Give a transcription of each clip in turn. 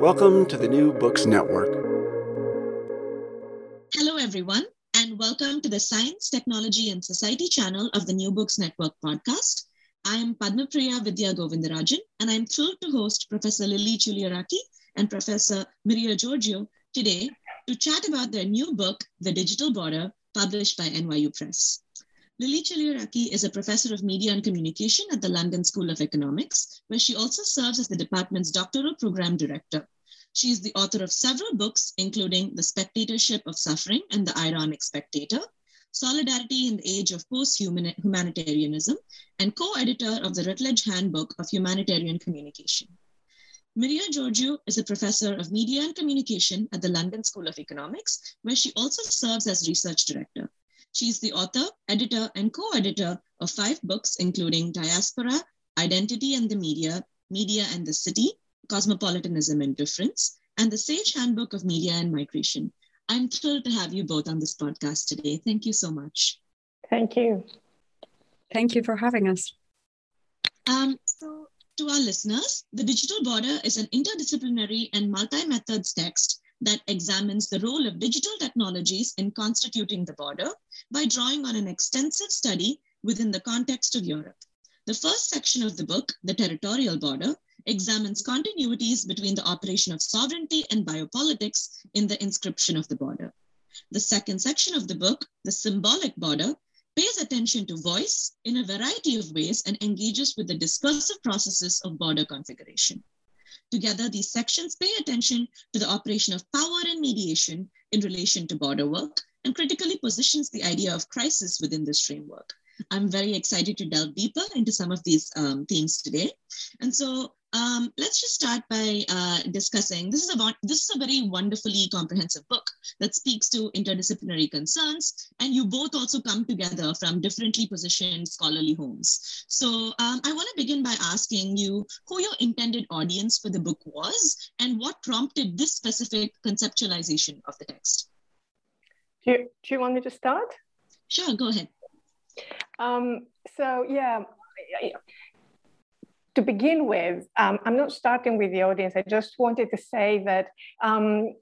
Welcome to the New Books Network. Hello, everyone, and welcome to the Science, Technology, and Society channel of the New Books Network podcast. I am Padmapriya Vidya Govindarajan, and I'm thrilled to host Professor Lilie Chouliaraki and Professor Myria Georgiou today to chat about their new book, The Digital Border, published by NYU Press. Lilie Chouliaraki is a professor of media and communication at the London School of Economics, where she also serves as the department's doctoral program director. She is the author of several books, including The Spectatorship of Suffering and The Ironic Spectator, Solidarity in the Age of Post-Humanitarianism, and co-editor of the Routledge Handbook of Humanitarian Communication. Maria Georgiou is a professor of media and communication at the London School of Economics, where she also serves as research director. She is the author, editor, and co editor of five books, including Diaspora, Identity and the Media, Media and the City, Cosmopolitanism and Difference, and the Sage Handbook of Media and Migration. I'm thrilled to have you both on this podcast today. Thank you so much. Thank you. Thank you for having us. Um, so, to our listeners, The Digital Border is an interdisciplinary and multi methods text that examines the role of digital technologies in constituting the border by drawing on an extensive study within the context of Europe. The first section of the book, The Territorial Border, examines continuities between the operation of sovereignty and biopolitics in the inscription of the border. The second section of the book, The Symbolic Border, pays attention to voice in a variety of ways and engages with the discursive processes of border configuration. Together, these sections pay attention to the operation of power and mediation in relation to border work and critically positions the idea of crisis within this framework. I'm very excited to delve deeper into some of these um, themes today. And so um, let's just start by uh, discussing this is about this is a very wonderfully comprehensive book that speaks to interdisciplinary concerns and you both also come together from differently positioned scholarly homes. So um, i want to begin by asking you who your intended audience for the book was and what prompted this specific conceptualization of the text. Do you, do you want me to start? Sure go ahead. Um, so yeah to begin with, um, I'm not starting with the audience. I just wanted to say that um,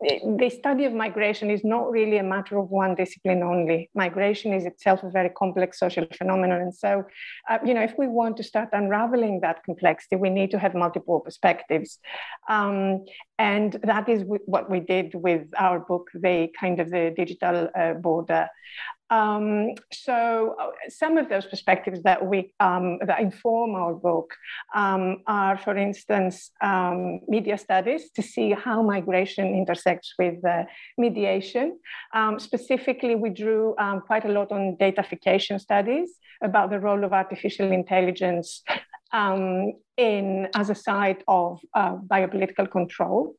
the study of migration is not really a matter of one discipline only. Migration is itself a very complex social phenomenon. And so, uh, you know, if we want to start unraveling that complexity, we need to have multiple perspectives. Um, and that is what we did with our book, the kind of the digital uh, border. Um, so uh, some of those perspectives that we um, that inform our book um, are, for instance, um, media studies to see how migration intersects with uh, mediation. Um, specifically, we drew um, quite a lot on datafication studies about the role of artificial intelligence in as a site of uh, biopolitical control.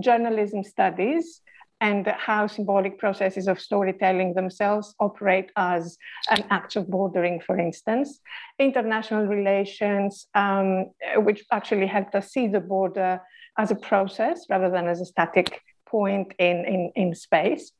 journalism studies and how symbolic processes of storytelling themselves operate as an act of bordering, for instance. International relations, um, which actually helped us see the border as a process rather than as a static point in, in, in space.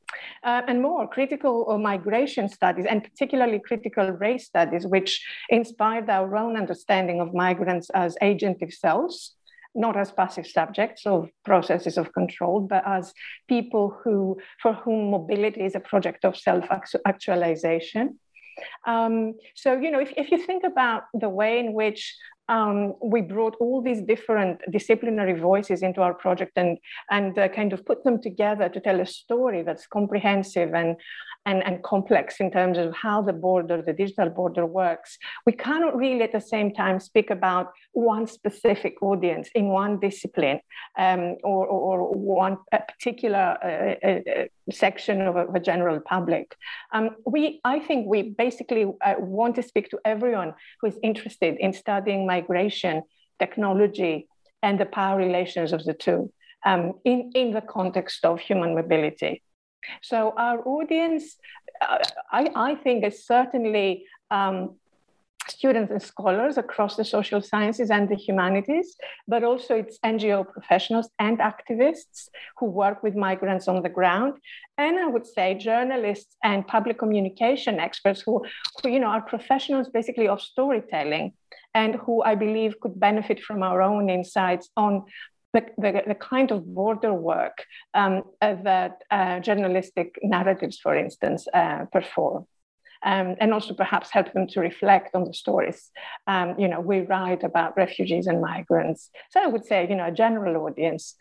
Uh, and more critical migration studies, and particularly critical race studies, which inspired our own understanding of migrants as agentive selves, not as passive subjects of processes of control, but as people who, for whom mobility is a project of self-actualization. Um, so, you know, if, if you think about the way in which um, we brought all these different disciplinary voices into our project and, and uh, kind of put them together to tell a story that's comprehensive and, and, and complex in terms of how the border, the digital border works. We cannot really at the same time speak about one specific audience in one discipline um, or, or, one particular uh, uh, uh, section of a, of a, general public. Um, we, I think we basically uh, want to speak to everyone who is interested in studying migration, technology, and the power relations of the two um, in, in the context of human mobility. So our audience, uh, I, I think, is certainly um, students and scholars across the social sciences and the humanities, but also it's NGO professionals and activists who work with migrants on the ground. And I would say journalists and public communication experts who, who you know, are professionals basically of storytelling and who I believe could benefit from our own insights on the, the, the kind of border work um, uh, that uh, journalistic narratives, for instance, uh, perform. Um, and also perhaps help them to reflect on the stories. Um, you know, we write about refugees and migrants. So I would say, you know, a general audience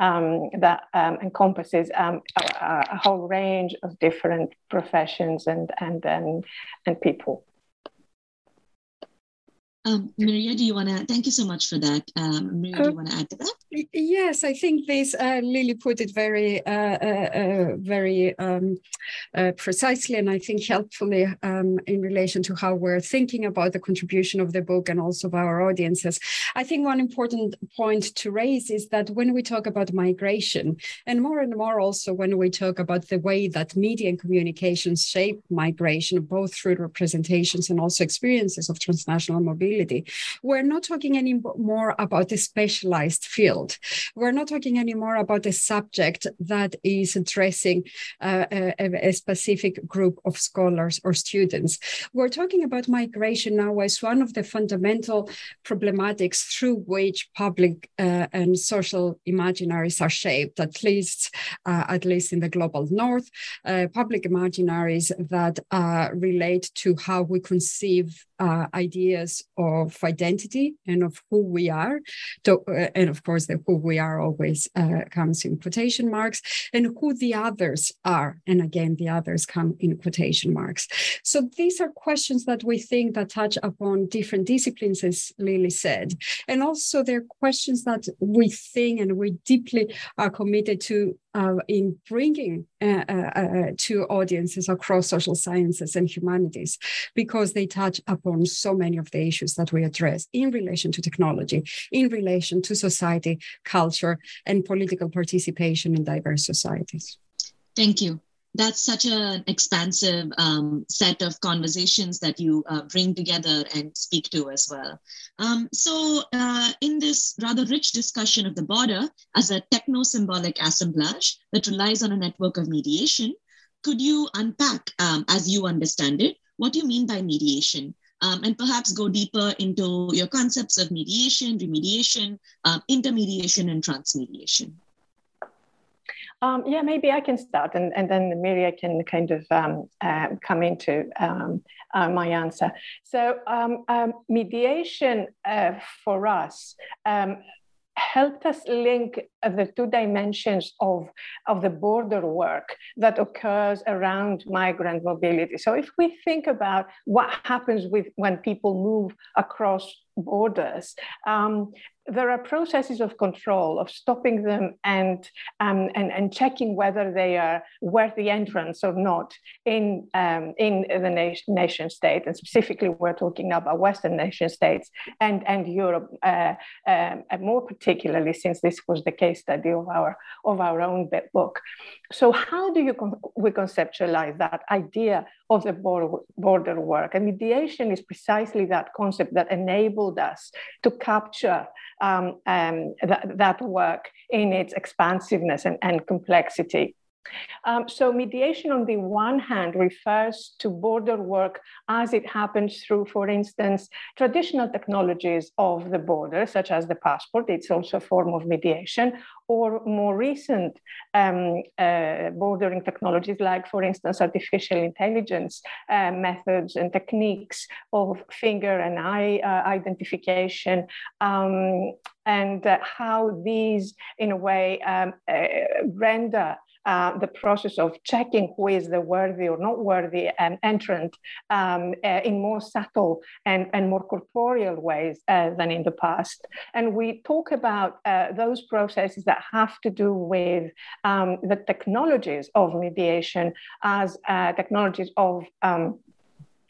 um, that um, encompasses um, a, a, whole range of different professions and and and, and people. Um, Maria, do you want to? Thank you so much for that. Um, Maria, do you uh, want to add to that? Yes, I think this uh, Lily put it very, uh, uh, uh very um, uh, precisely, and I think helpfully um, in relation to how we're thinking about the contribution of the book and also of our audiences. I think one important point to raise is that when we talk about migration, and more and more also when we talk about the way that media and communications shape migration, both through representations and also experiences of transnational mobility we're not talking anymore about a specialized field. We're not talking anymore about a subject that is addressing uh, a, a, specific group of scholars or students. We're talking about migration now as one of the fundamental problematics through which public uh, and social imaginaries are shaped, at least, uh, at least in the global north, uh, public imaginaries that uh, relate to how we conceive uh, ideas of identity and of who we are. Uh, and of course, the who we are always uh, comes in quotation marks, and who the others are. And again, the others come in quotation marks. So these are questions that we think that touch upon different disciplines, as Lily said. And also they're questions that we think and we deeply are committed to uh, in bringing uh, uh, uh, to audiences across social sciences and humanities because they touch upon so many of the issues that we address in relation to technology, in relation to society, culture, and political participation in diverse societies. Thank you that's such an expansive um, set of conversations that you uh, bring together and speak to as well. Um, so, uh, in this rather rich discussion of the border as a techno symbolic assemblage that relies on a network of mediation, could you unpack, um, as you understand it, what do you mean by mediation? Um, and perhaps go deeper into your concepts of mediation, remediation, um, intermediation, and transmediation. Um, yeah, maybe I can start, and, and then Myria can kind of um, uh, come into um, uh, my answer. So, um, um, mediation uh, for us um, helped us link the two dimensions of, of the border work that occurs around migrant mobility. So if we think about what happens with when people move across borders, um, there are processes of control of stopping them and, um, and, and checking whether they are worthy entrance or not in, um, in the nation, nation state. And specifically, we're talking about Western nation states and, and Europe, uh, uh, more particularly since this was the case case study of our of our own book. So how do you con- we conceptualize that idea of the border, border work? And mediation is precisely that concept that enabled us to capture um, um, that, that work in its expansiveness and, and complexity. Um, so mediation on the one hand refers to border work as it happens through, for instance, traditional technologies of the border, such as the passport. It's also a form of mediation, or more recent um, uh, bordering technologies, like, for instance, artificial intelligence uh, methods and techniques of finger and eye uh, identification, um, and uh, how these, in a way, um, uh, render uh, the process of checking who is the worthy or not worthy um, entrant um, uh, in more subtle and, and more corporeal ways uh, than in the past. And we talk about uh, those processes that have to do with um, the technologies of mediation as uh, technologies of um,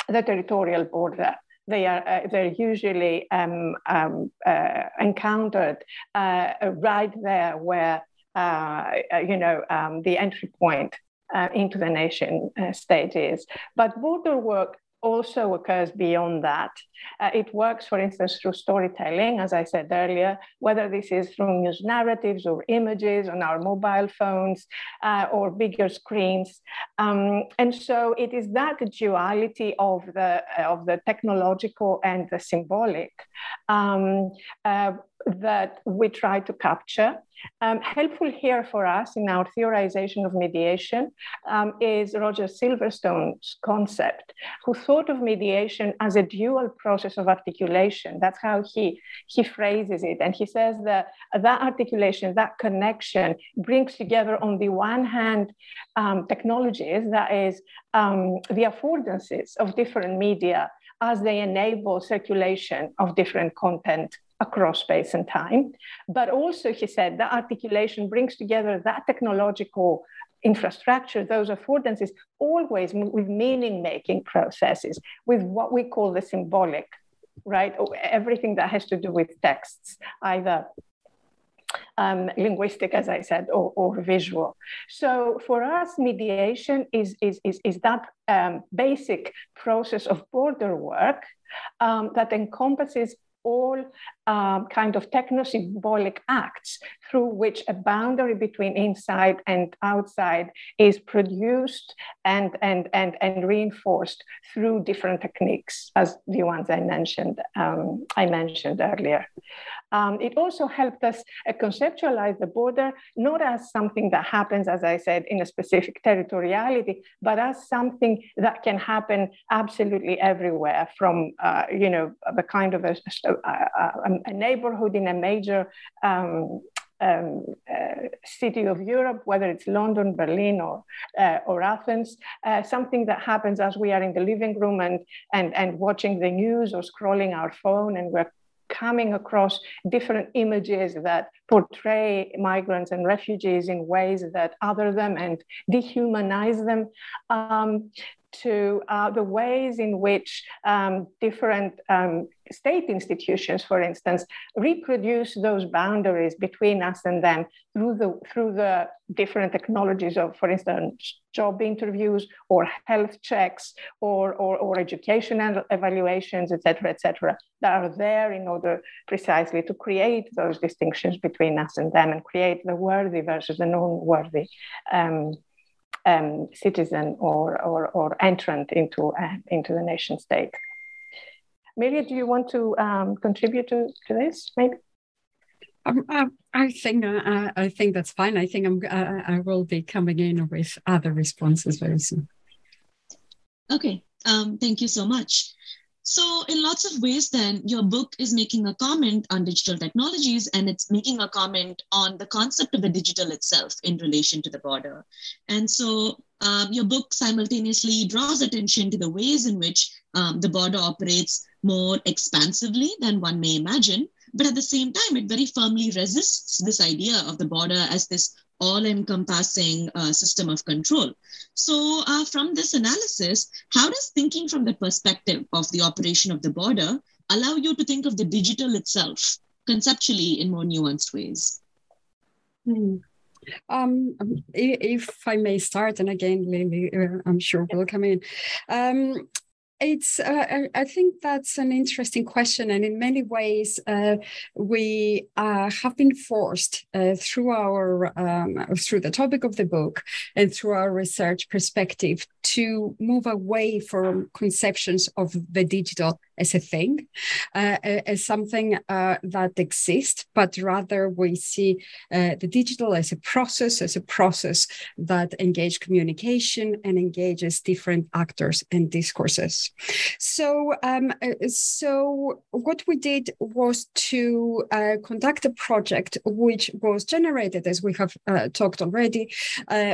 the territorial border they are uh, they're usually um, um, uh, encountered uh, right there where you know, um, the entry point uh, into the nation stages. But border work also occurs beyond that. Uh, it works, for instance, through storytelling, as I said earlier, whether this is through news narratives or images on our mobile phones uh, or bigger screens. Um, and so it is that duality of the, uh, of the technological and the symbolic um, that we try to capture. Um, helpful here for us in our theorization of mediation um, is Roger Silverstone's concept, who thought of mediation as a dual process of articulation. That's how he, he phrases it. And he says that that articulation, that connection brings together, on the one hand, um, technologies, that is, um, the affordances of different media as they enable circulation of different content across space and time. But also, he said, that articulation brings together that technological infrastructure, those affordances, always with meaning making processes, with what we call the symbolic, right? Everything that has to do with texts, either um, linguistic, as I said, or, or, visual. So for us, mediation is, is, is, is that um, basic process of border work um, that encompasses all um, kind of techno-symbolic acts through which a boundary between inside and outside is produced and, and, and, and reinforced through different techniques, as the ones I mentioned, um, I mentioned earlier. Um, it also helped us uh, conceptualize the border not as something that happens, as I said, in a specific territoriality, but as something that can happen absolutely everywhere from, uh, you know, the kind of a, a, a, neighborhood in a major um, um, uh, city of Europe, whether it's London, Berlin, or uh, or Athens, uh, something that happens as we are in the living room and and and watching the news or scrolling our phone, and we're coming across different images that portray migrants and refugees in ways that other them and dehumanize them. Um, to uh, the ways in which um, different um, state institutions, for instance, reproduce those boundaries between us and them through the through the different technologies of, for instance, job interviews or health checks or or, or educational evaluations, etc., etc., that are there in order precisely to create those distinctions between us and them and create the worthy versus the non-worthy. Um, um, citizen or, or, or entrant into, uh, into the nation state. Myria, do you want to um, contribute to, to this, maybe? Um, uh, I think uh, I think that's fine. I think I'm uh, I will be coming in with other responses very soon. Okay, um, thank you so much. So, in lots of ways, then, your book is making a comment on digital technologies and it's making a comment on the concept of the digital itself in relation to the border. And so, um, your book simultaneously draws attention to the ways in which um, the border operates more expansively than one may imagine. But at the same time, it very firmly resists this idea of the border as this all-encompassing uh, system of control. So uh, from this analysis, how does thinking from the perspective of the operation of the border allow you to think of the digital itself conceptually in more nuanced ways? Mm. Um, if I may start, and again, Lily, uh, I'm sure will come in. Um, it's uh, i think that's an interesting question and in many ways uh, we uh, have been forced uh, through our um, through the topic of the book and through our research perspective to move away from conceptions of the digital as a thing, uh, as something uh, that exists, but rather we see the digital as a process, as a process that engages communication and engages different actors and discourses. So, um, uh, so what we did was to uh, conduct a project which was generated, as we have uh, talked already,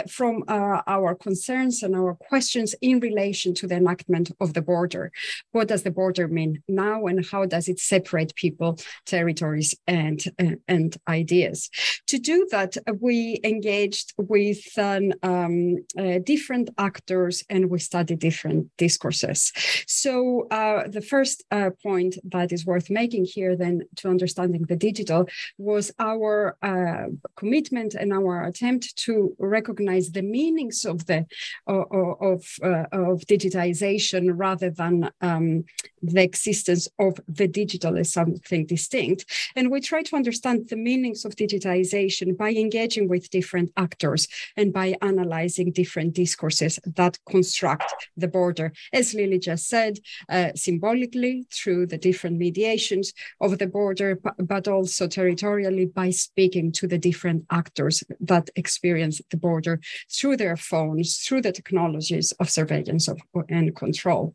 from our concerns and our questions in relation to the enactment of the border. What does the border mean now and how does it separate people, territories, and, uh, and ideas? To do that, we engaged with um, uh, different actors and we studied different discourses. So uh, the first uh, point that is worth making here then to understanding the digital was our uh, commitment and our attempt to recognize the meanings of the of, of, uh, of digitization rather than um, the existence of the digital as something distinct. And we try to understand the meanings of digitization by engaging with different actors and by analyzing different discourses that construct the border. As Lily just said, uh, symbolically through the different mediations of the border, but also territorially by speaking to the different actors that experience the border through their phones, through the technologies of surveillance of, and control.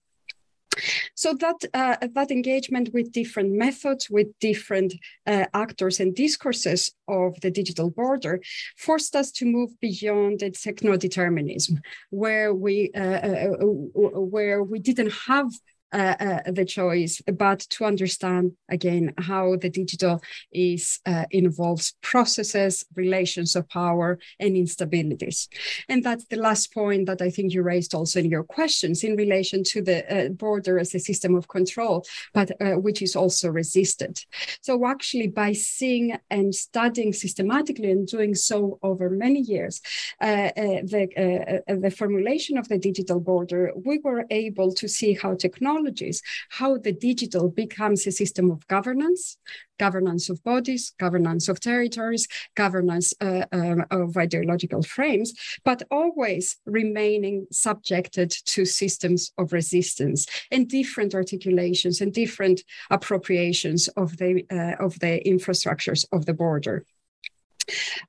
So that uh, that engagement with different methods, with different uh, actors and discourses of the digital border, forced us to move beyond the techno determinism, where we uh, uh, uh where we didn't have uh, the choice, but to understand again how the digital is uh, involves processes, relations of power, and instabilities. And that's the last point that I think you raised also in your questions in relation to the uh, border as a system of control, but uh, which is also resisted. So actually, by seeing and studying systematically and doing so over many years, the the formulation of the digital border, we were able to see how technology technologies, how the digital becomes a system of governance, governance of bodies, governance of territories, governance uh, um, of ideological frames, but always remaining subjected to systems of resistance and different articulations and different appropriations of the uh, of the infrastructures of the border.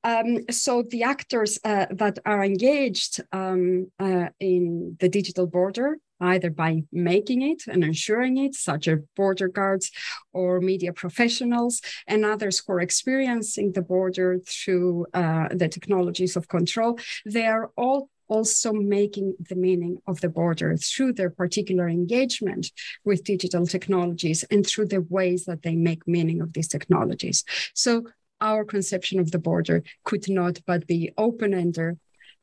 Um, so the actors uh, that are engaged um, uh, in the digital border either by making it and ensuring it, such as border guards or media professionals, and others who are experiencing the border through uh, the technologies of control. They are all also making the meaning of the border through their particular engagement with digital technologies and through the ways that they make meaning of these technologies. So our conception of the border could not but be open-ended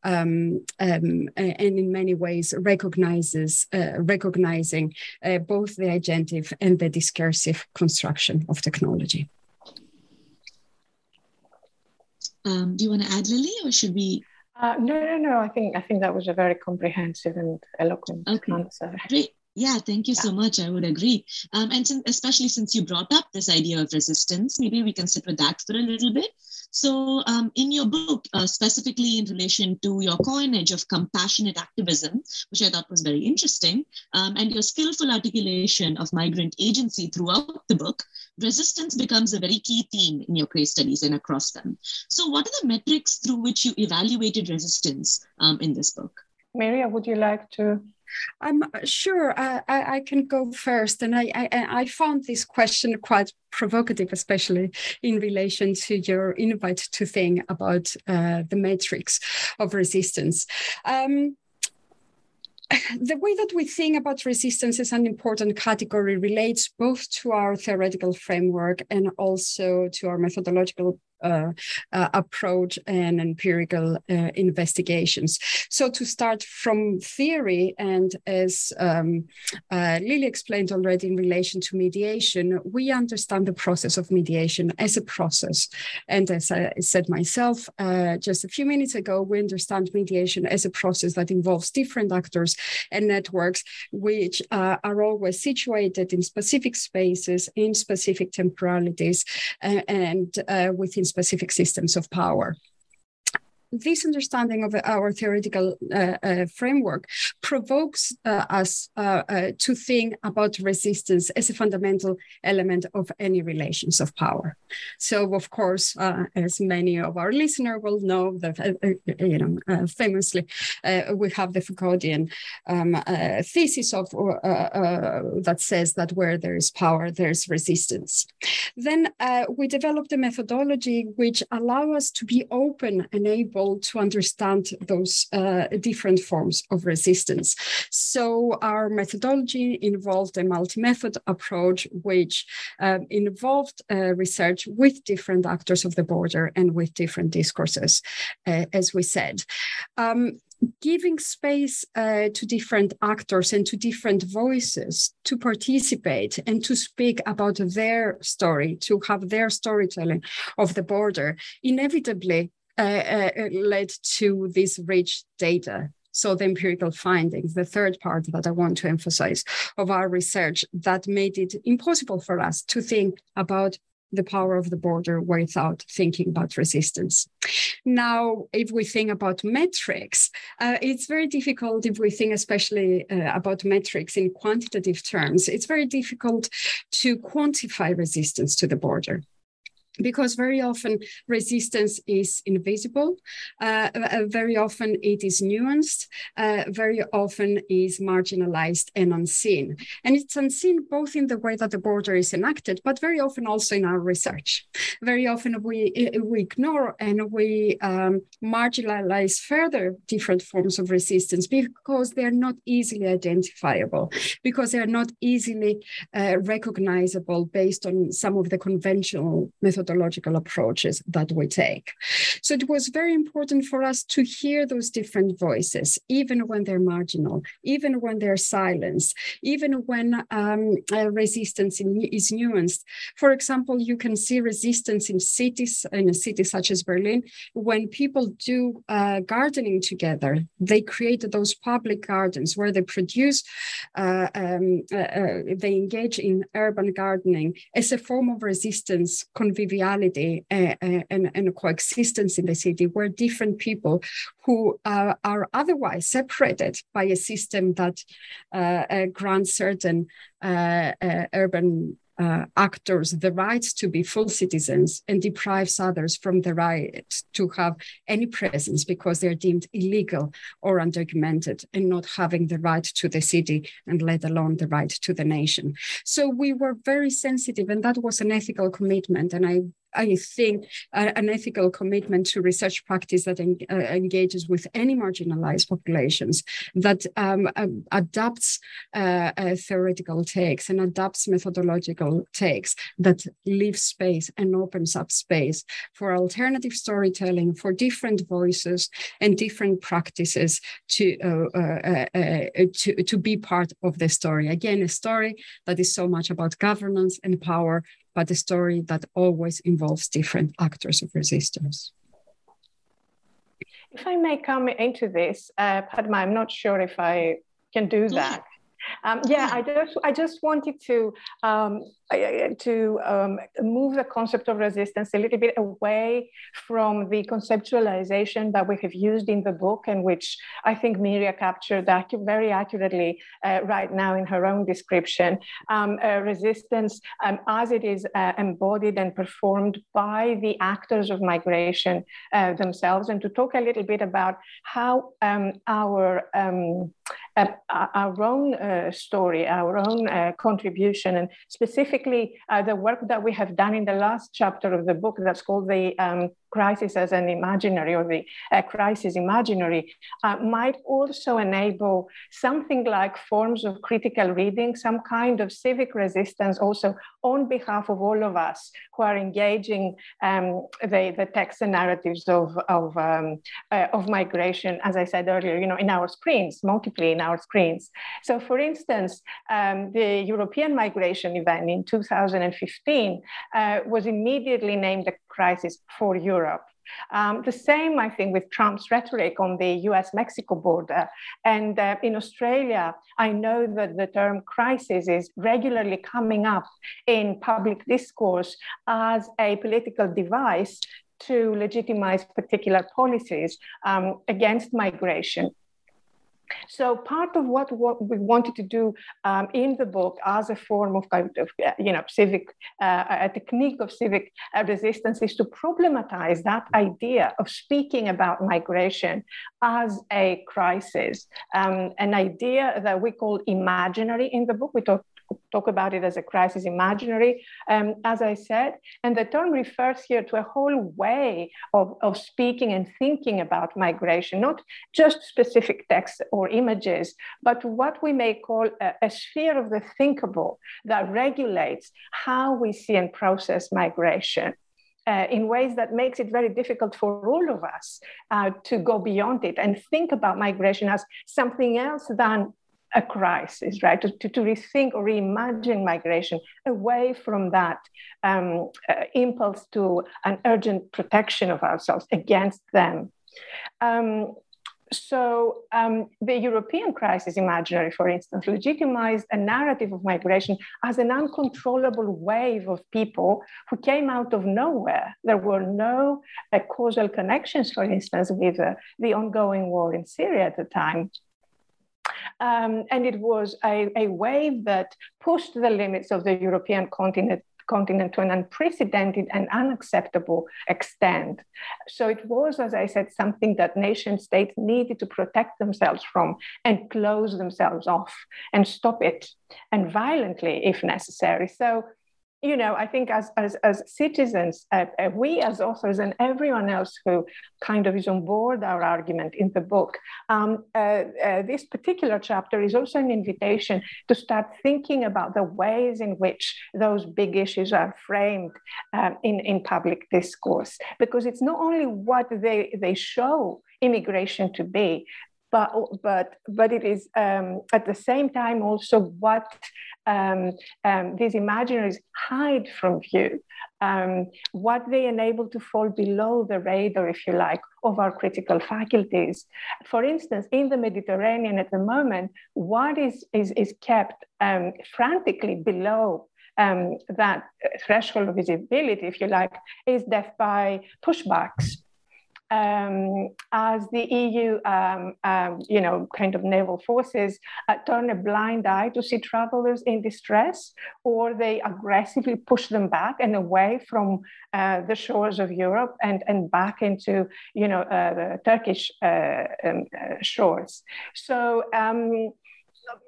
um, um, and in many ways recognizes uh, recognizing uh, both the agentive and the discursive construction of technology. Um, do you want to add, Lily, or should we? Uh, no, no, no. I think I think that was a very comprehensive and eloquent okay. answer. Great. Yeah, thank you yeah. so much. I would agree. Um, and since, especially since you brought up this idea of resistance, maybe we can sit with that for a little bit. So, um, in your book, uh, specifically in relation to your coinage of compassionate activism, which I thought was very interesting, um, and your skillful articulation of migrant agency throughout the book, resistance becomes a very key theme in your case studies and across them. So, what are the metrics through which you evaluated resistance um, in this book? Maria, would you like to I'm uh, sure I, I, can go first. And I, I, I, found this question quite provocative, especially in relation to your invite to think about uh, the matrix of resistance. Um, the way that we think about resistance as an important category relates both to our theoretical framework and also to our methodological uh, uh, approach and empirical uh, investigations. So to start from theory, and as um, uh, Lily explained already in relation to mediation, we understand the process of mediation as a process. And as I said myself uh, just a few minutes ago, we understand mediation as a process that involves different actors and networks, which are always situated in specific spaces, in specific temporalities, and within specific systems of power this understanding of our theoretical uh, uh, framework provokes uh, us uh, uh, to think about resistance as a fundamental element of any relations of power. So, of course, uh, as many of our listeners will know, that you know, famously, we have the Foucauldian um, thesis of that says that where there is power, there is resistance. Then we developed a methodology which allow us to be open and able to understand those uh, different forms of resistance. So our methodology involved a multi-method approach, which um, involved uh, research with different actors of the border and with different discourses, uh, as we said. Um, giving space uh, to different actors and to different voices to participate and to speak about their story, to have their storytelling of the border, inevitably uh, uh, led to this rich data. So the empirical findings, the third part that I want to emphasize of our research that made it impossible for us to think about the power of the border without thinking about resistance. Now, if we think about metrics, uh, it's very difficult if we think especially uh, about metrics in quantitative terms, it's very difficult to quantify resistance to the border because very often resistance is invisible, uh, uh, very often it is nuanced, uh, very often is marginalized and unseen. And it's unseen both in the way that the border is enacted, but very often also in our research. Very often we, we ignore and we um, marginalize further different forms of resistance because they're not easily identifiable, because they're not easily uh, recognizable based on some of the conventional methodologies methodological approaches that we take. So it was very important for us to hear those different voices, even when they're marginal, even when they're silenced, even when um, uh, resistance in, is nuanced. For example, you can see resistance in cities, in a city such as Berlin, when people do uh, gardening together, they create those public gardens where they produce, uh, um, uh, uh, they engage in urban gardening as a form of resistance, conviviality uh, uh, and, and coexistence in the city where different people who uh, are otherwise separated by a system that uh, uh, grants certain uh, urban uh, actors the right to be full citizens and deprives others from the right to have any presence because they're deemed illegal or undocumented and not having the right to the city and let alone the right to the nation. So we were very sensitive, and that was an ethical commitment. And I I think, uh, an ethical commitment to research practice that en- uh, engages with any marginalized populations, that um, uh, adapts uh, theoretical takes and adapts methodological takes, that leave space and opens up space for alternative storytelling, for different voices and different practices to, uh, uh, to, to be part of the story. Again, a story that is so much about governance and power but a story that always involves different actors of resistance. If I may come into this, uh, Padma, I'm not sure if I can do that. Um, yeah, I just I just wanted to um, to um, move the concept of resistance a little bit away from the conceptualization that we have used in the book, and which I think Myria captured very accurately uh, right now in her own description. Um, uh, resistance, um, as it is uh, embodied and performed by the actors of migration uh, themselves, and to talk a little bit about how um, our our own uh, story, our own uh, contribution, and specifically uh, the work that we have done in the last chapter of the book that's called the um, crisis as an imaginary or the uh, crisis imaginary uh, might also enable something like forms of critical reading, some kind of civic resistance also on behalf of all of us who are engaging um, the, the texts and narratives of, of, um, uh, of migration, as I said earlier, you know, in our screens, multiply in our screens. So for instance, um, the European migration event in 2015 uh, was immediately named crisis for Europe. Um, the same, I think, with Trump's rhetoric on the US Mexico border. And uh, in Australia, I know that the term crisis is regularly coming up in public discourse as a political device to legitimize particular policies um, against migration. So part of what, what we wanted to do um, in the book as a form of kind of, uh, you know, civic, uh, a technique of civic uh, resistance is to problematize that idea of speaking about migration as a crisis, um, an idea that we call imaginary in the book. We talk talk about it as a crisis imaginary, um, as I said. And the term refers here to a whole way of, of speaking and thinking about migration, not just specific texts or images, but what we may call a, a sphere of the thinkable that regulates how we see and process migration. Uh, in ways that makes it very difficult for all of us uh, to go beyond it and think about migration as something else than a crisis, right? To, to, to, rethink or reimagine migration away from that um, uh, impulse to an urgent protection of ourselves against them. Um, so um, the European crisis imaginary, for instance, legitimized a narrative of migration as an uncontrollable wave of people who came out of nowhere. There were no uh, causal connections, for instance, with uh, the ongoing war in Syria at the time. Um, and it was a, a wave that pushed the limits of the European continent continent to an unprecedented and unacceptable extent. So it was, as I said, something that nation states needed to protect themselves from and close themselves off and stop it, and violently if necessary. So you know, I think as, as, as citizens, uh, uh, we as authors and everyone else who kind of is on board our argument in the book, um, uh, uh, this particular chapter is also an invitation to start thinking about the ways in which those big issues are framed um, in, in public discourse. Because it's not only what they, they show immigration to be, but but but it is um, at the same time also what um, um, these imaginaries hide from view, um, what they enable to fall below the radar, if you like, of our critical faculties. For instance, in the Mediterranean at the moment, what is, is, is kept um, frantically below um, that threshold of visibility, if you like, is death by pushbacks um, as the EU, um, um, you know, kind of naval forces uh, turn a blind eye to sea travelers in distress, or they aggressively push them back and away from uh, the shores of Europe and, and back into, you know, uh, the Turkish uh, um, uh, shores. So um,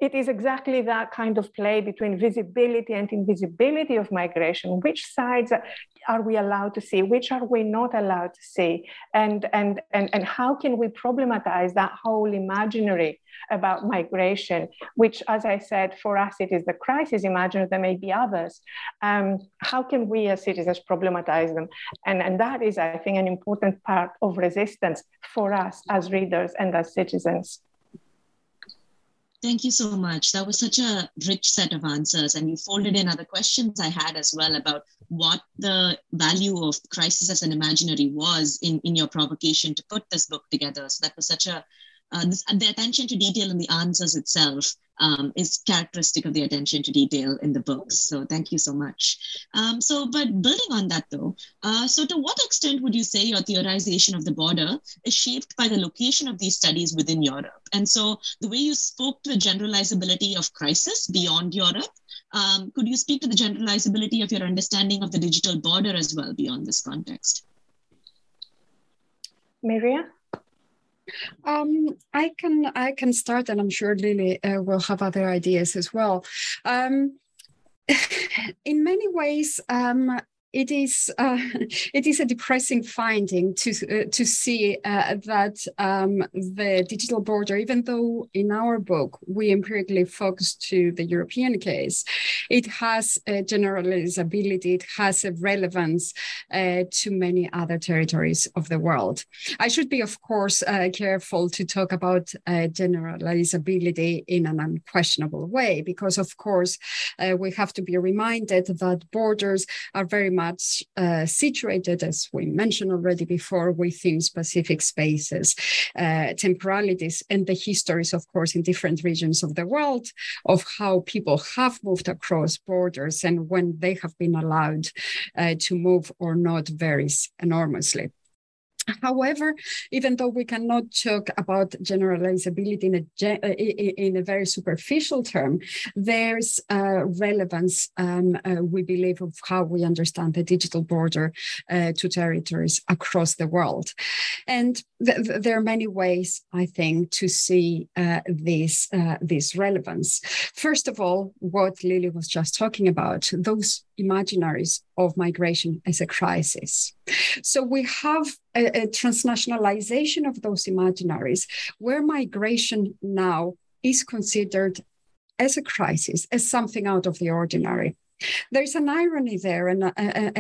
it is exactly that kind of play between visibility and invisibility of migration. Which sides are we allowed to see? Which are we not allowed to see? And, and, and, and how can we problematize that whole imaginary about migration, which, as I said, for us, it is the crisis imaginary, there may be others. Um, how can we as citizens problematize them? And, and that is, I think, an important part of resistance for us as readers and as citizens. Thank you so much. That was such a rich set of answers. And you folded in other questions I had as well about what the value of crisis as an imaginary was in, in your provocation to put this book together. So that was such a, uh, this, the attention to detail in the answers itself um, is characteristic of the attention to detail in the books. So thank you so much. Um, so, but building on that though, uh, so to what extent would you say your theorization of the border is shaped by the location of these studies within Europe? And so the way you spoke to the generalizability of crisis beyond Europe, um, could you speak to the generalizability of your understanding of the digital border as well beyond this context? Maria? Um, I can I can start, and I'm sure Lily uh, will have other ideas as well. Um, in many ways, um, it is uh, it is a depressing finding to uh, to see uh, that um, the digital border, even though in our book we empirically focus to the European case, it has a generalizability, it has a relevance uh, to many other territories of the world. I should be, of course, uh, careful to talk about uh, generalizability in an unquestionable way, because of course we have to be reminded that borders are very much uh, situated, as we mentioned already before, within specific spaces, uh, temporalities, and the histories, of course, in different regions of the world of how people have moved across borders and when they have been allowed uh, to move or not varies enormously. However, even though we cannot talk about generalizability in a, uh, in a very superficial term, there's relevance, um, uh, we believe, of how we understand the digital border uh, to territories across the world. And th- th- there are many ways, I think, to see uh, this, uh, this relevance. First of all, what Lily was just talking about, those imaginaries of migration as a crisis. So we have a, a transnationalization of those imaginaries where migration now is considered as a crisis, as something out of the ordinary. There's an irony there and a, a,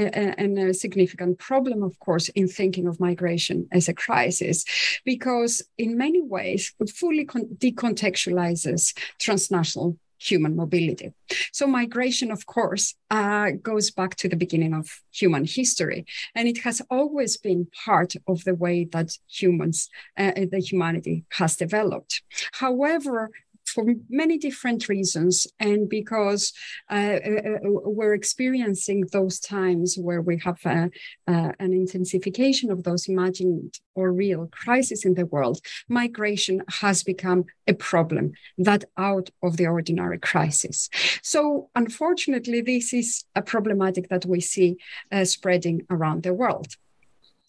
a, a, significant problem, of course, in thinking of migration as a crisis, because in many ways it fully con- decontextualizes transnational human mobility. So, migration, of course, uh, goes back to the beginning of human history, and it has always been part of the way that humans, uh, the humanity has developed. However, for many different reasons, and because uh, uh, uh, we're experiencing those times where we have uh, uh, an intensification of those imagined or real crises in the world, migration has become a problem that out of the ordinary crisis. So, unfortunately, this is a problematic that we see uh, spreading around the world.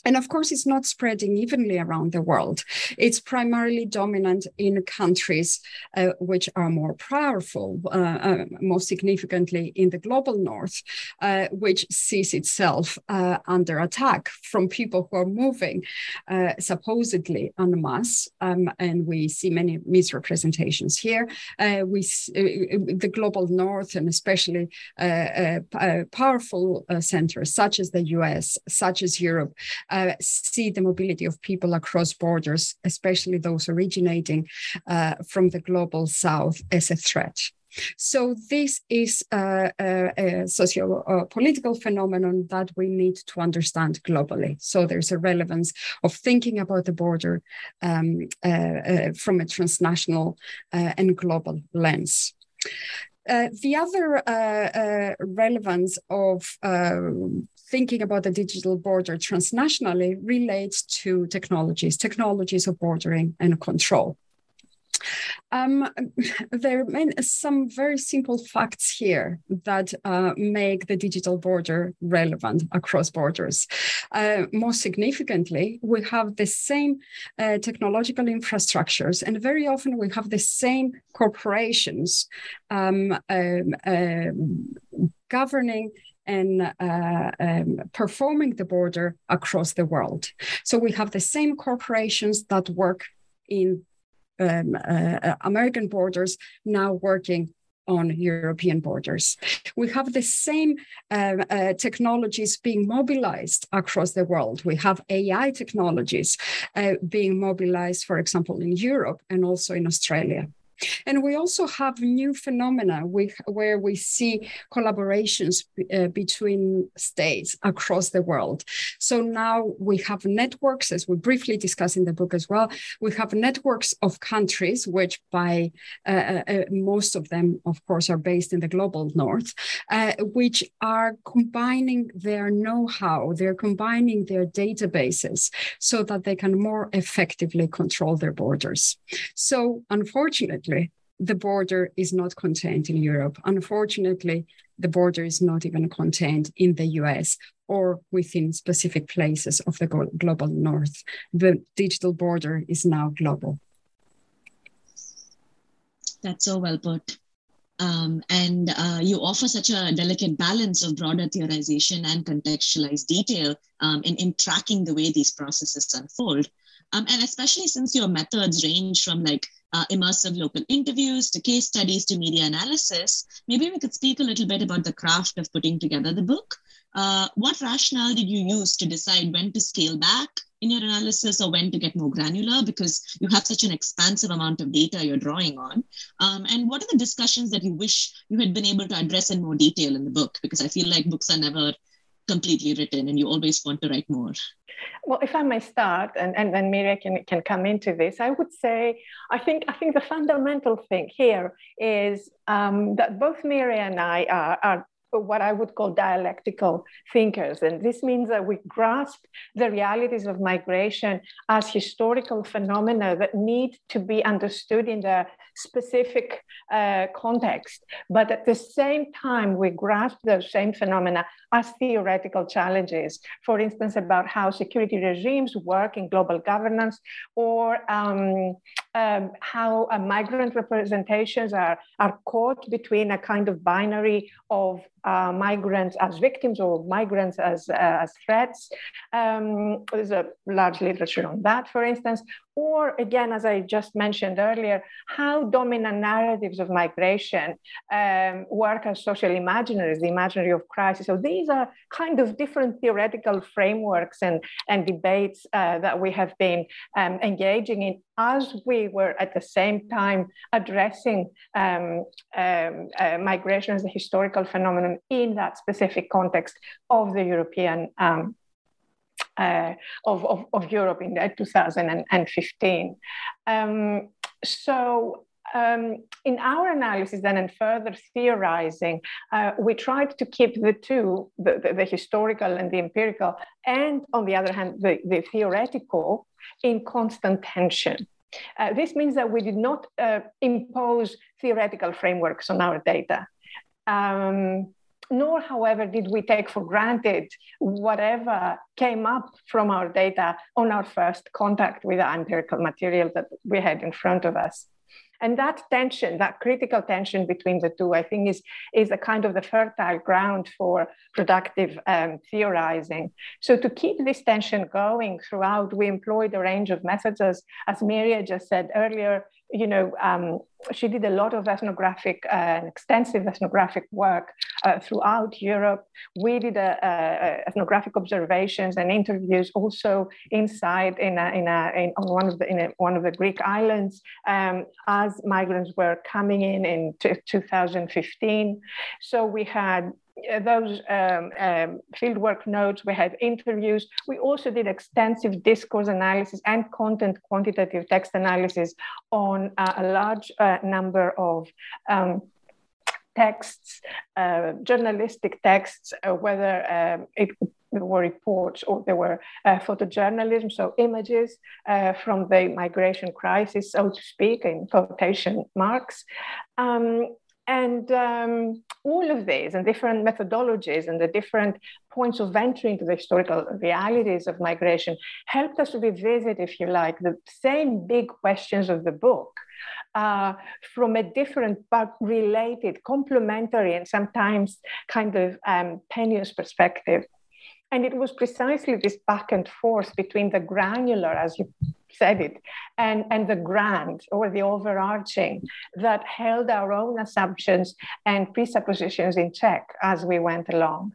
And of course, it's not spreading evenly around the world. It's primarily dominant in countries uh, which are more powerful, uh, uh, most significantly in the global north, uh, which sees itself uh, under attack from people who are moving uh, supposedly en masse. Um, and we see many misrepresentations here. we the global north, and especially powerful centers such as the US, such as Europe, uh, see the mobility of people across borders, especially those originating uh, from the global south, as a threat. So this is a, a, a socio-political phenomenon that we need to understand globally. So there's a relevance of thinking about the border um, uh, uh, from a transnational uh, and global lens. Uh, the other uh, uh, relevance of um, thinking about the digital border transnationally relates to technologies, technologies of bordering and control. Um, there are some very simple facts here that uh, make the digital border relevant across borders. Uh, most significantly, we have the same uh, technological infrastructures, and very often we have the same corporations um, um, um governing and uh, um, performing the border across the world. So we have the same corporations that work in um, uh, American borders now working on European borders. We have the same uh, uh, technologies being mobilized across the world. We have AI technologies uh, being mobilized, for example, in Europe and also in Australia. And we also have new phenomena with, where we see collaborations uh, between states across the world. So now we have networks, as we briefly discuss in the book as well, we have networks of countries, which by uh, uh, uh most of them, of course, are based in the global north, uh, which are combining their know how, they're combining their databases so that they can more effectively control their borders. So, unfortunately, unfortunately, the border is not contained in Europe. Unfortunately, the border is not even contained in the US or within specific places of the global north. The digital border is now global. That's so well put. Um, and uh, you offer such a delicate balance of broader theorization and contextualized detail um, in, in tracking the way these processes unfold. Um, and especially since your methods range from like uh, immersive local interviews to case studies to media analysis, maybe we could speak a little bit about the craft of putting together the book. Uh, what rationale did you use to decide when to scale back in your analysis or when to get more granular because you have such an expansive amount of data you're drawing on? Um, and what are the discussions that you wish you had been able to address in more detail in the book? Because I feel like books are never completely written and you always want to write more. Well, if I may start, and, and then Myria can, can come into this, I would say I think I think the fundamental thing here is um, that both Myria and I are, are what I would call dialectical thinkers. And this means that we grasp the realities of migration as historical phenomena that need to be understood in the specific uh, context. But at the same time, we grasp those same phenomena as theoretical challenges. For instance, about how security regimes work in global governance or um, um, how uh, migrant representations are, are caught between a kind of binary of uh, migrants as victims or migrants as, uh, as threats. Um, there's a large literature on that, for instance. Or again, as I just mentioned earlier, how dominant narratives of migration um, work as social imaginaries, the imaginary of crisis. So these are kind of different theoretical frameworks and, and debates uh, that we have been um, engaging in as we were at the same time addressing um, um, uh, migration as a historical phenomenon in that specific context of the European um, uh, of, of, of, Europe in 2015. Um, so um, in our analysis then and further theorizing, uh, we tried to keep the two, the, the, the, historical and the empirical, and on the other hand, the, the theoretical in constant tension. Uh, this means that we did not uh, impose theoretical frameworks on our data. Um, nor, however, did we take for granted whatever came up from our data on our first contact with the empirical material that we had in front of us. And that tension, that critical tension between the two, I think is, is a kind of the fertile ground for productive um, theorizing. So to keep this tension going throughout, we employed a range of methods, as, as Myria just said earlier, you know, um, she did a lot of ethnographic uh, and extensive ethnographic work uh, throughout Europe. We did a, a ethnographic observations and interviews also inside in, a, in, a, in on one of the in one of the Greek islands um, as migrants were coming in in t- 2015. So we had those um, um, fieldwork notes, we had interviews. We also did extensive discourse analysis and content quantitative text analysis on uh, a large uh, number of um, texts, uh, journalistic texts, uh, whether um, it were reports or there were uh, photojournalism, so images uh, from the migration crisis, so to speak, in quotation marks. Um, and um, all of these and different methodologies and the different points of entry into the historical realities of migration helped us to revisit, if you like, the same big questions of the book. Uh, from a different but related, complementary, and sometimes kind of um, tenuous perspective. And it was precisely this back and forth between the granular, as you said it, and, and the grand or the overarching that held our own assumptions and presuppositions in check as we went along.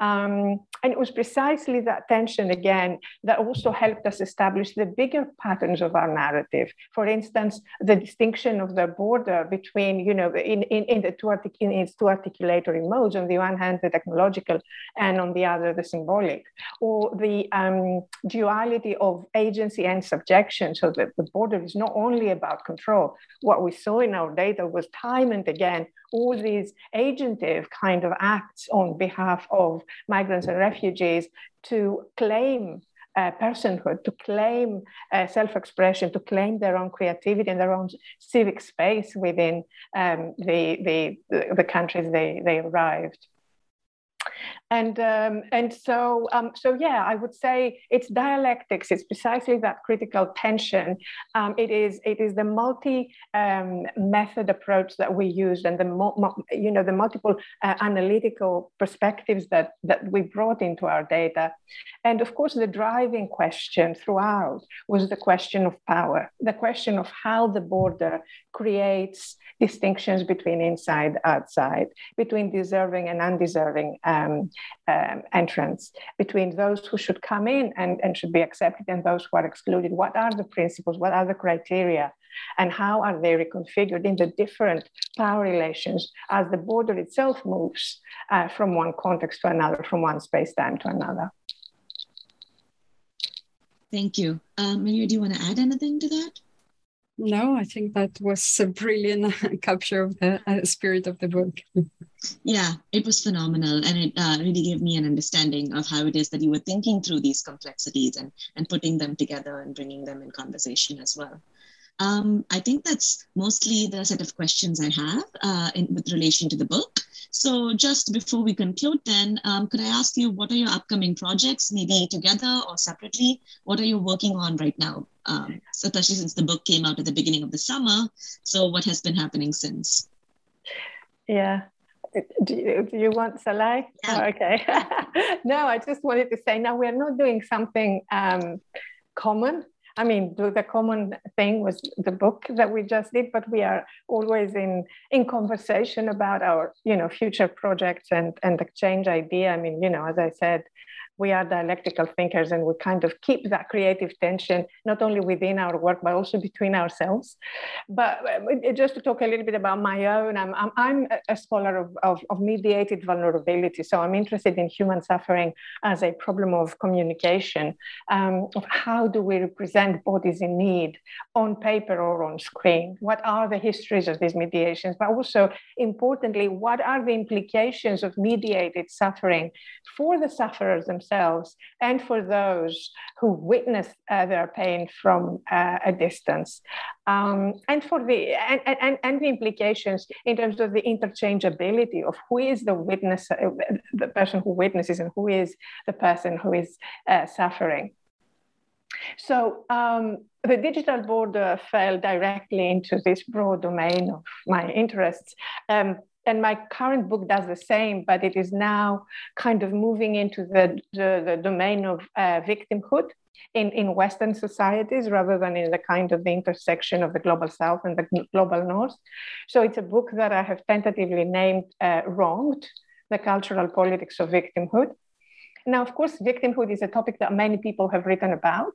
Um, and it was precisely that tension again that also helped us establish the bigger patterns of our narrative. For instance, the distinction of the border between, you know, in, in, in the two artic- in its two articulatory modes, on the one hand, the technological, and on the other, the symbolic, or the um, duality of agency and subjection. So that the border is not only about control. What we saw in our data was time and again all these agentive kind of acts on behalf of migrants and refugees to claim uh, personhood, to claim uh, self expression, to claim their own creativity and their own civic space within um, the, the, the countries they, they arrived. And um, and so um, so yeah, I would say it's dialectics. It's precisely that critical tension. Um, it is it is the multi um, method approach that we use, and the mo- mo- you know the multiple uh, analytical perspectives that that we brought into our data, and of course the driving question throughout was the question of power, the question of how the border creates distinctions between inside outside, between deserving and undeserving um, um, entrants, between those who should come in and, and should be accepted and those who are excluded. What are the principles? What are the criteria? And how are they reconfigured in the different power relations as the border itself moves uh, from one context to another, from one space time to another? Thank you. Um, Maria, do you want to add anything to that? No, I think that was a brilliant capture of the uh, spirit of the book. yeah, it was phenomenal. And it uh, really gave me an understanding of how it is that you were thinking through these complexities and, and putting them together and bringing them in conversation as well. Um, I think that's mostly the set of questions I have uh, in, with relation to the book. So just before we conclude then, um, could I ask you what are your upcoming projects, maybe together or separately? What are you working on right now, um, especially since the book came out at the beginning of the summer? So what has been happening since? Yeah, do you, do you, want Salai? Yeah. Oh, okay. no, I just wanted to say now we're not doing something um, common I mean, the common thing was the book that we just did, but we are always in in conversation about our, you know, future projects and and exchange idea. I mean, you know, as I said, we are dialectical thinkers and we kind of keep that creative tension not only within our work but also between ourselves. But uh, just to talk a little bit about my own i'm, I'm, I'm a scholar of, of, of, mediated vulnerability. So i'm interested in human suffering as a problem of communication um, of how do we represent bodies in need on paper or on screen? What are the histories of these mediations? But also importantly what are the implications of mediated suffering for the sufferers themselves themselves and for those who witness uh, their pain from uh, a distance. Um, and for the and, and, and the implications in terms of the interchangeability of who is the witness, uh, the person who witnesses, and who is the person who is uh, suffering. So um, the digital border fell directly into this broad domain of my interests. Um, and my current book does the same, but it is now kind of moving into the, the, the domain of uh, victimhood in, in Western societies rather than in the kind of the intersection of the global South and the global North. So it's a book that I have tentatively named uh, Wronged, the cultural politics of victimhood. Now, of course, victimhood is a topic that many people have written about,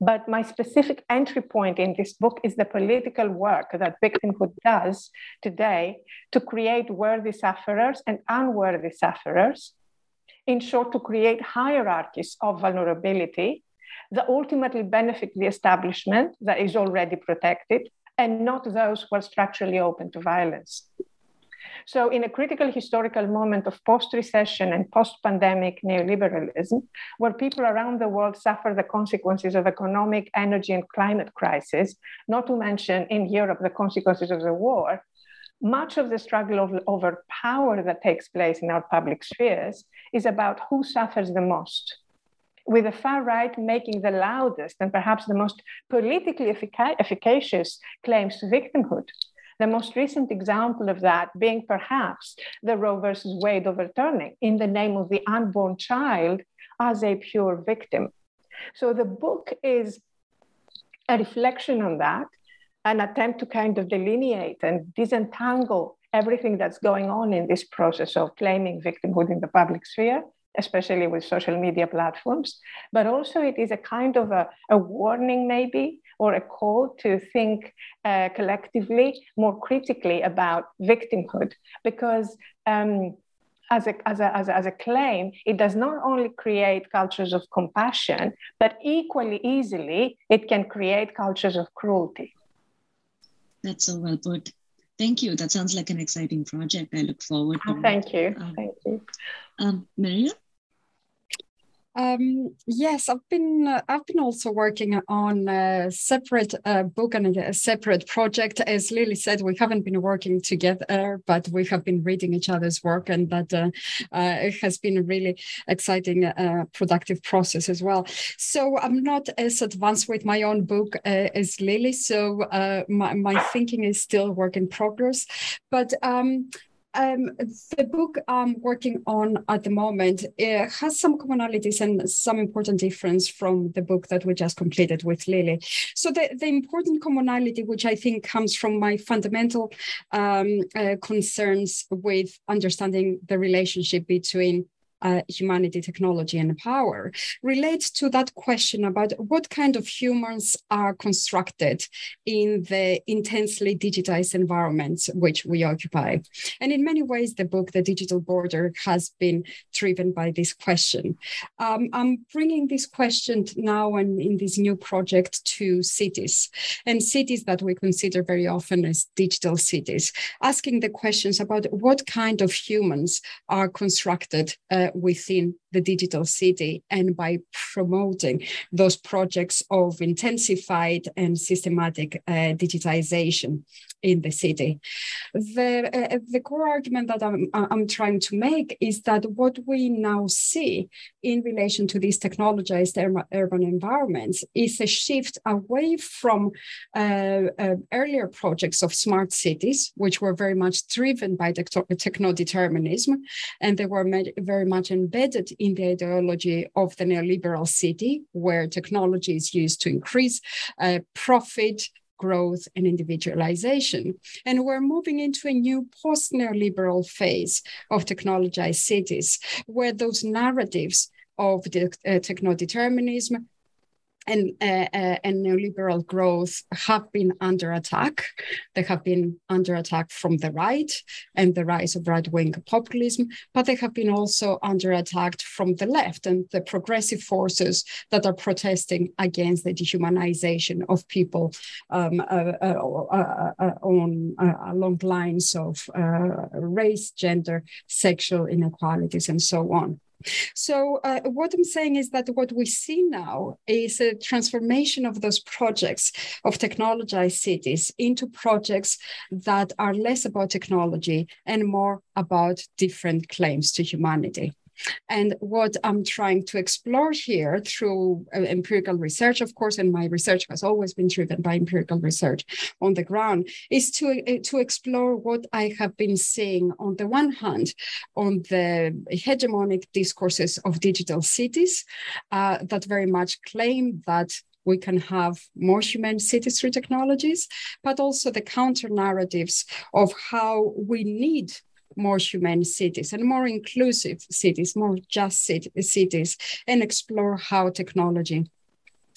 but my specific entry point in this book is the political work that victimhood does today to create worthy sufferers and unworthy sufferers. In short, to create hierarchies of vulnerability that ultimately benefit the establishment that is already protected and not those who are structurally open to violence. So, in a critical historical moment of post recession and post pandemic neoliberalism, where people around the world suffer the consequences of economic, energy, and climate crisis, not to mention in Europe the consequences of the war, much of the struggle of, over power that takes place in our public spheres is about who suffers the most. With the far right making the loudest and perhaps the most politically effic- efficacious claims to victimhood, the most recent example of that being perhaps the Roe versus Wade overturning in the name of the unborn child as a pure victim. So the book is a reflection on that, an attempt to kind of delineate and disentangle everything that's going on in this process of claiming victimhood in the public sphere especially with social media platforms, but also it is a kind of a, a warning, maybe, or a call to think uh, collectively more critically about victimhood, because. Um, as a, as, a, as, a, as a claim, it does not only create cultures of compassion, but equally easily, it can create cultures of cruelty. That's so well put. Thank you. That sounds like an exciting project. I look forward to oh, Thank you. Um, thank you. Um, Maria? Um, yes, I've been uh, I've been also working on a separate uh, book and a separate project. As Lilie said, we haven't been working together, but we have been reading each other's work, and that uh, uh it has been a really exciting, uh, productive process as well. So I'm not as advanced with my own book uh, as Lilie, so my my thinking is still work in progress, but. Um, um, the book I'm working on at the moment has some commonalities and some important difference from the book that we just completed with Lilie. So the, the important commonality, which I think comes from my fundamental um, uh, concerns with understanding the relationship between uh, humanity, technology, and power relates to that question about what kind of humans are constructed in the intensely digitized environments which we occupy. And in many ways, the book, The Digital Border, has been driven by this question. Um, I'm bringing this question now and in this new project to cities and cities that we consider very often as digital cities, asking the questions about what kind of humans are constructed uh, within the digital city and by promoting those projects of intensified and systematic uh, digitization in the city. The, uh, the core argument that I'm, I'm trying to make is that what we now see in relation to these technologized urban environments is a shift away from uh, uh, earlier projects of smart cities, which were very much driven by techno determinism, and they were very much embedded in the ideology of the neoliberal city, where technology is used to increase uh, profit, growth and individualization. And we're moving into a new post neoliberal phase of technologized cities, where those narratives of the uh, techno determinism, and, uh, uh, and neoliberal growth have been under attack. They have been under attack from the right and the rise of right wing populism, but they have been also under attack from the left and the progressive forces that are protesting against the dehumanization of people um, uh, uh, uh, uh on along lines of race, gender, sexual inequalities, and so on. So uh, what I'm saying is that what we see now is a transformation of those projects of technologized cities into projects that are less about technology and more about different claims to humanity. And what I'm trying to explore here through uh, empirical research, of course, and my research has always been driven by empirical research on the ground, is to, uh, to explore what I have been seeing on the one hand on the hegemonic discourses of digital cities uh, that very much claim that we can have more human cities through technologies, but also the counter narratives of how we need more humane cities and more inclusive cities, more just cities, and explore how technology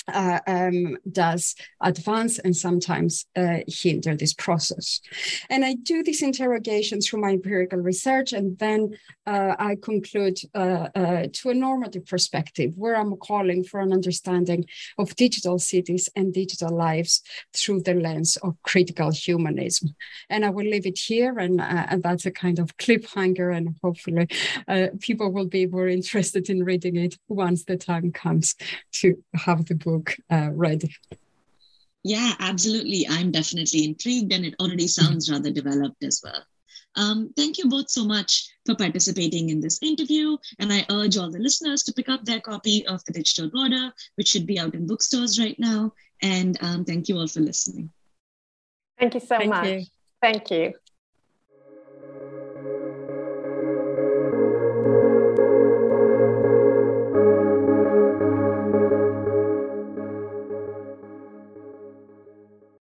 uh, um, does advance and sometimes uh, hinder this process. And I do these interrogations through my empirical research, and then uh, I conclude uh, uh, to a normative perspective where I'm calling for an understanding of digital cities and digital lives through the lens of critical humanism. And I will leave it here, and, uh, and that's a kind of cliffhanger, and hopefully people will be more interested in reading it once the time comes to have the book book uh, ready? Yeah, absolutely. I'm definitely intrigued, and it already sounds rather developed as well. Um, thank you both so much for participating in this interview. And I urge all the listeners to pick up their copy of The Digital Border, which should be out in bookstores right now. And um, thank you all for listening. Thank you so thank much. You. Thank you.